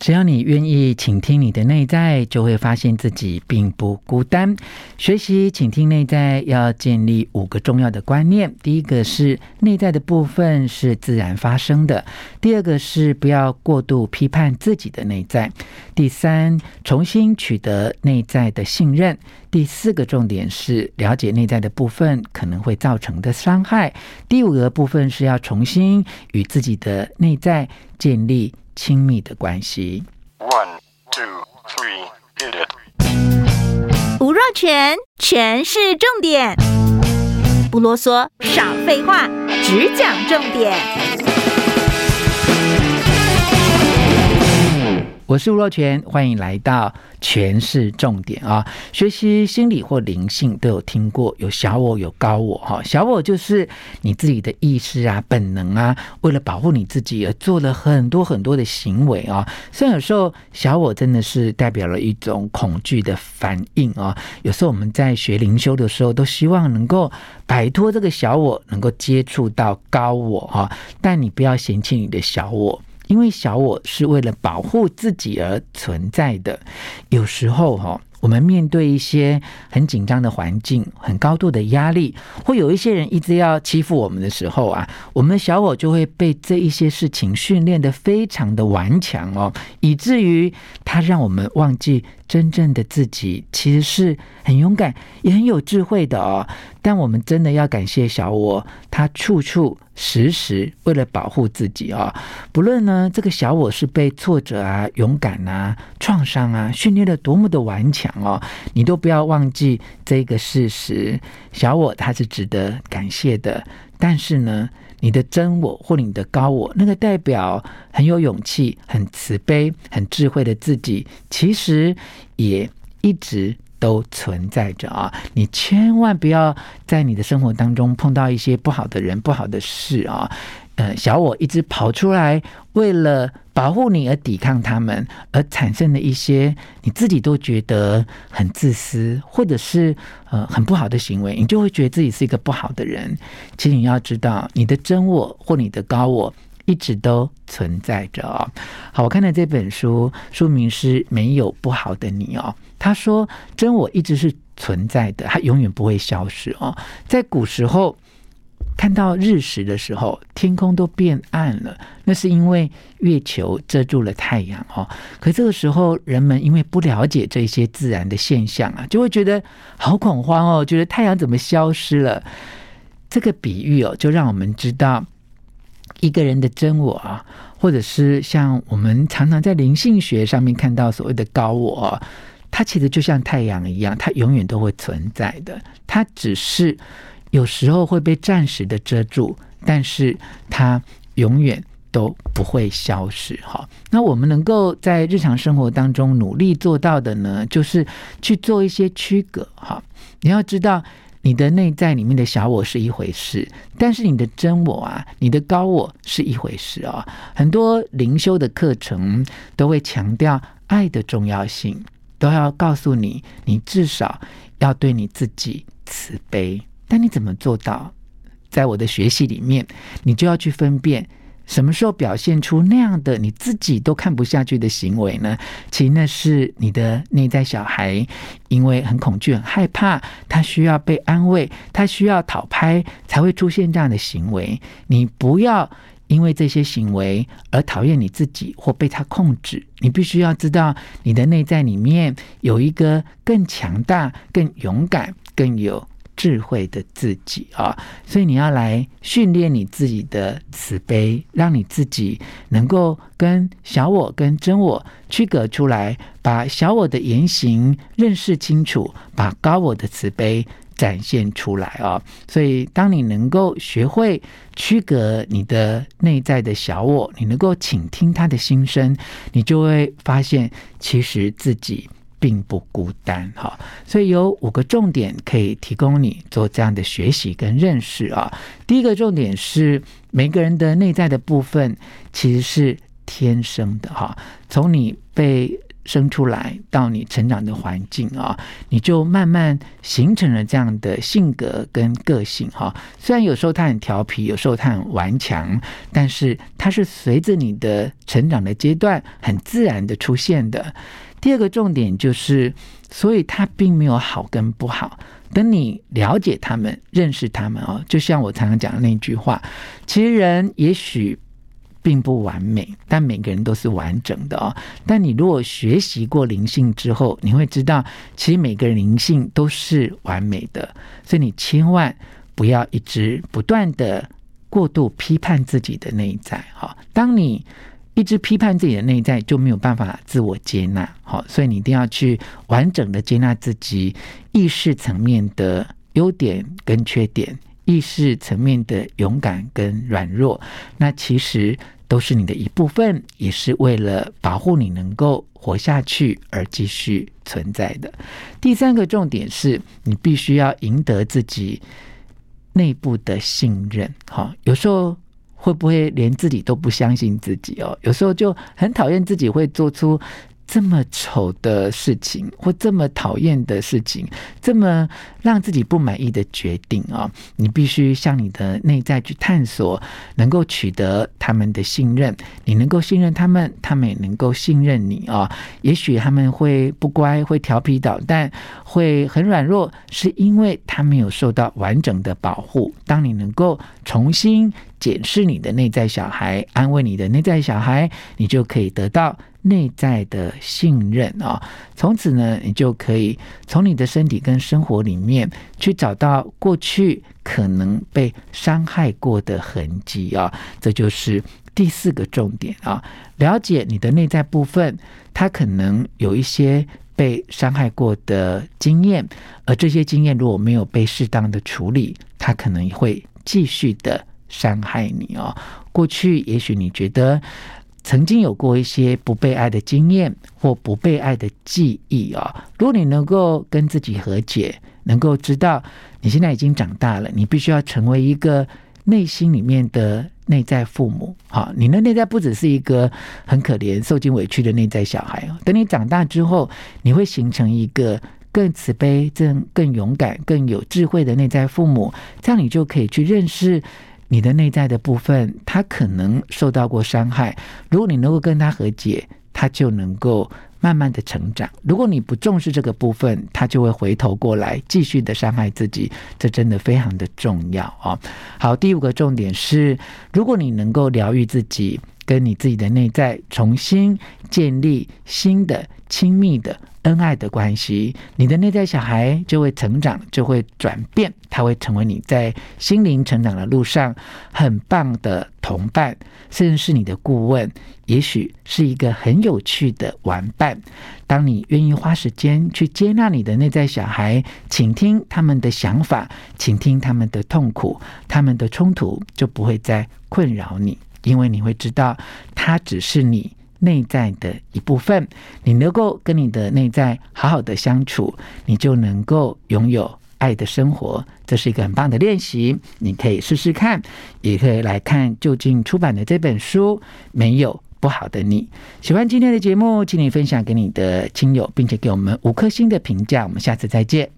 只要你愿意倾听你的内在，就会发现自己并不孤单。学习倾听内在，要建立五个重要的观念：第一个是内在的部分是自然发生的；第二个是不要过度批判自己的内在；第三，重新取得内在的信任；第四个重点是了解内在的部分可能会造成的伤害；第五个部分是要重新与自己的内在建立亲密的关系。One, two, three, hit it. 吴若全，全是重点，不啰嗦，少废话，只讲重点。我是吴若全，欢迎来到全是重点啊！学习心理或灵性都有听过，有小我，有高我哈。小我就是你自己的意识啊、本能啊，为了保护你自己而做了很多很多的行为啊。虽然有时候小我真的是代表了一种恐惧的反应啊。有时候我们在学灵修的时候，都希望能够摆脱这个小我，能够接触到高我哈。但你不要嫌弃你的小我。因为小我是为了保护自己而存在的，有时候哈，我们面对一些很紧张的环境、很高度的压力，会有一些人一直要欺负我们的时候啊，我们的小我就会被这一些事情训练的非常的顽强哦，以至于它让我们忘记真正的自己其实是很勇敢，也很有智慧的哦。但我们真的要感谢小我，他处处时时为了保护自己、哦。不论呢，这个小我是被挫折啊、勇敢啊、创伤啊训练得多么的顽强哦，你都不要忘记这个事实。小我它是值得感谢的，但是呢，你的真我或你的高我，那个代表很有勇气、很慈悲、很智慧的自己，其实也一直都存在着啊！你千万不要在你的生活当中碰到一些不好的人、不好的事啊！呃，小我一直跑出来，为了保护你而抵抗他们，而产生的一些你自己都觉得很自私，或者是呃很不好的行为，你就会觉得自己是一个不好的人。其实你要知道，你的真我或你的高我一直都存在着哦。好，我看的这本书，书名是《没有不好的你》哦。他说，真我一直是存在的，它永远不会消失哦。在古时候。看到日食的时候，天空都变暗了，那是因为月球遮住了太阳哦。可这个时候，人们因为不了解这些自然的现象啊，就会觉得好恐慌哦，觉得太阳怎么消失了？这个比喻哦，就让我们知道一个人的真我啊，或者是像我们常常在灵性学上面看到所谓的高我，它其实就像太阳一样，它永远都会存在的，它只是。有时候会被暂时的遮住，但是它永远都不会消失。哈，那我们能够在日常生活当中努力做到的呢，就是去做一些区隔。哈，你要知道，你的内在里面的小我是一回事，但是你的真我啊，你的高我是一回事啊。很多灵修的课程都会强调爱的重要性，都要告诉你，你至少要对你自己慈悲。但你怎么做到？在我的学习里面，你就要去分辨什么时候表现出那样的你自己都看不下去的行为呢？其实那是你的内在小孩，因为很恐惧、很害怕，他需要被安慰，他需要讨拍，才会出现这样的行为。你不要因为这些行为而讨厌你自己或被他控制。你必须要知道，你的内在里面有一个更强大、更勇敢、更有。智慧的自己啊，所以你要来训练你自己的慈悲，让你自己能够跟小我跟真我区隔出来，把小我的言行认识清楚，把高我的慈悲展现出来啊。所以，当你能够学会区隔你的内在的小我，你能够倾听他的心声，你就会发现，其实自己。并不孤单哈，所以有五个重点可以提供你做这样的学习跟认识啊。第一个重点是，每个人的内在的部分其实是天生的哈，从你被生出来到你成长的环境啊，你就慢慢形成了这样的性格跟个性哈。虽然有时候他很调皮，有时候他很顽强，但是他是随着你的成长的阶段很自然的出现的。第二个重点就是，所以他并没有好跟不好。等你了解他们、认识他们哦，就像我常常讲的那句话，其实人也许并不完美，但每个人都是完整的哦。但你如果学习过灵性之后，你会知道，其实每个人灵性都是完美的。所以你千万不要一直不断的过度批判自己的内在哈。当你一直批判自己的内在，就没有办法自我接纳。好，所以你一定要去完整的接纳自己意识层面的优点跟缺点，意识层面的勇敢跟软弱，那其实都是你的一部分，也是为了保护你能够活下去而继续存在的。第三个重点是你必须要赢得自己内部的信任。好，有时候。会不会连自己都不相信自己哦？有时候就很讨厌自己会做出这么丑的事情，或这么讨厌的事情，这么让自己不满意的决定啊！你必须向你的内在去探索，能够取得他们的信任。你能够信任他们，他们也能够信任你啊！也许他们会不乖，会调皮捣蛋，会很软弱，是因为他没有受到完整的保护。当你能够重新检视你的内在小孩，安慰你的内在小孩，你就可以得到。内在的信任啊，从此呢，你就可以从你的身体跟生活里面去找到过去可能被伤害过的痕迹啊。这就是第四个重点啊，了解你的内在部分，它可能有一些被伤害过的经验，而这些经验如果没有被适当的处理，它可能会继续的伤害你哦。过去也许你觉得。曾经有过一些不被爱的经验或不被爱的记忆啊，如果你能够跟自己和解，能够知道你现在已经长大了，你必须要成为一个内心里面的内在父母。好，你的内在不只是一个很可怜、受尽委屈的内在小孩哦。等你长大之后，你会形成一个更慈悲、更更勇敢、更有智慧的内在父母，这样你就可以去认识。你的内在的部分，他可能受到过伤害。如果你能够跟他和解，他就能够慢慢的成长。如果你不重视这个部分，他就会回头过来继续的伤害自己。这真的非常的重要啊！好，第五个重点是，如果你能够疗愈自己，跟你自己的内在重新建立新的亲密的。恩爱的关系，你的内在小孩就会成长，就会转变，他会成为你在心灵成长的路上很棒的同伴，甚至是你的顾问，也许是一个很有趣的玩伴。当你愿意花时间去接纳你的内在小孩，倾听他们的想法，倾听他们的痛苦，他们的冲突，就不会再困扰你，因为你会知道，它只是你。内在的一部分，你能够跟你的内在好好的相处，你就能够拥有爱的生活。这是一个很棒的练习，你可以试试看，也可以来看就近出版的这本书《没有不好的你》。喜欢今天的节目，请你分享给你的亲友，并且给我们五颗星的评价。我们下次再见。